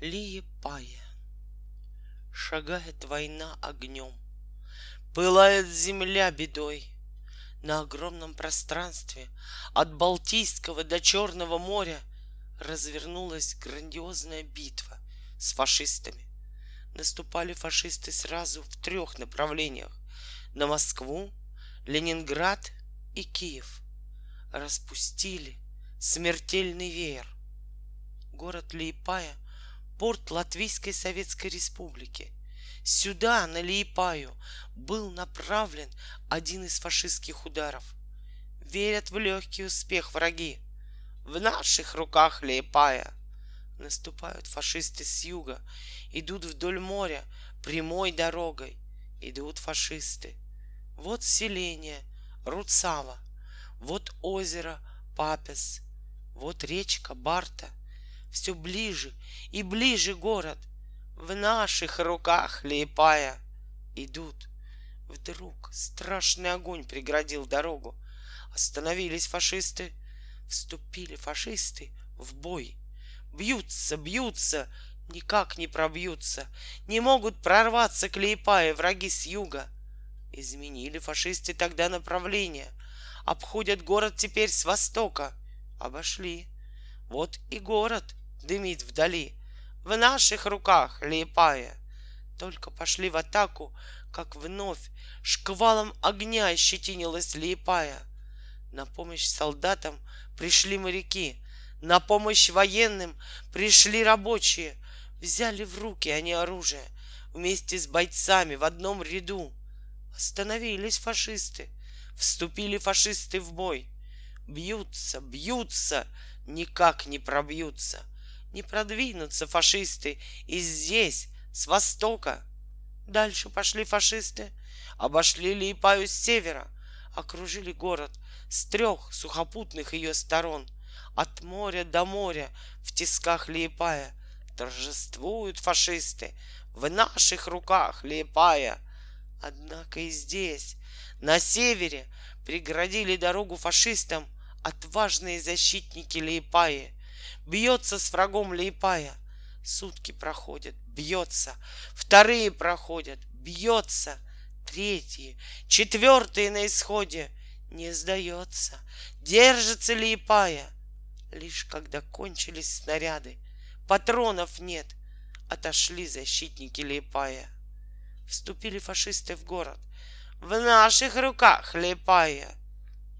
Лиепая. Шагает война огнем, Пылает земля бедой. На огромном пространстве От Балтийского до Черного моря Развернулась грандиозная битва С фашистами. Наступали фашисты сразу в трех направлениях. На Москву, Ленинград и Киев. Распустили смертельный веер. Город Лиепая — порт Латвийской Советской Республики. Сюда, на Лиепаю, был направлен один из фашистских ударов. Верят в легкий успех враги. В наших руках Лиепая. Наступают фашисты с юга, идут вдоль моря прямой дорогой. Идут фашисты. Вот селение Руцава, вот озеро Папес, вот речка Барта, все ближе и ближе город. В наших руках, лепая, идут. Вдруг страшный огонь преградил дорогу. Остановились фашисты. Вступили фашисты в бой. Бьются, бьются, никак не пробьются. Не могут прорваться к Лейпае враги с юга. Изменили фашисты тогда направление. Обходят город теперь с востока. Обошли. Вот и город дымит вдали. В наших руках липая. Только пошли в атаку, как вновь шквалом огня ощетинилась липая. На помощь солдатам пришли моряки, на помощь военным пришли рабочие. Взяли в руки они оружие вместе с бойцами в одном ряду. Остановились фашисты, вступили фашисты в бой. Бьются, бьются, никак не пробьются — не продвинутся фашисты и здесь, с востока. Дальше пошли фашисты, обошли Лиепаю с севера, окружили город с трех сухопутных ее сторон, от моря до моря в тисках Лиепая. Торжествуют фашисты, в наших руках Лиепая. Однако и здесь, на севере, преградили дорогу фашистам отважные защитники Лиепаи — Бьется с врагом Лейпая. Сутки проходят, бьется. Вторые проходят, бьется. Третьи, четвертые на исходе. Не сдается, держится Лейпая. Лишь когда кончились снаряды, патронов нет, отошли защитники Лейпая. Вступили фашисты в город. В наших руках Лейпая.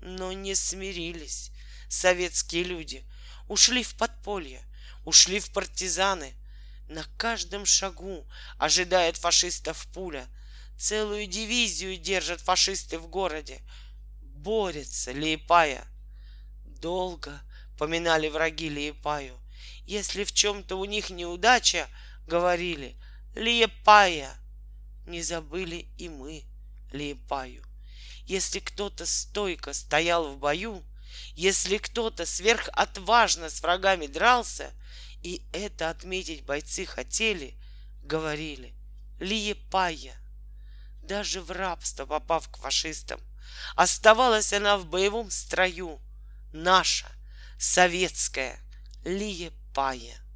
Но не смирились советские люди — ушли в подполье, ушли в партизаны. На каждом шагу ожидает фашистов пуля. Целую дивизию держат фашисты в городе. Борется Лиепая. Долго поминали враги Лиепаю. Если в чем-то у них неудача, говорили Лиепая. Не забыли и мы Лиепаю. Если кто-то стойко стоял в бою, если кто-то сверхотважно с врагами дрался, и это отметить бойцы хотели, говорили Лиепая. Даже в рабство попав к фашистам, оставалась она в боевом строю, наша, советская Лиепая.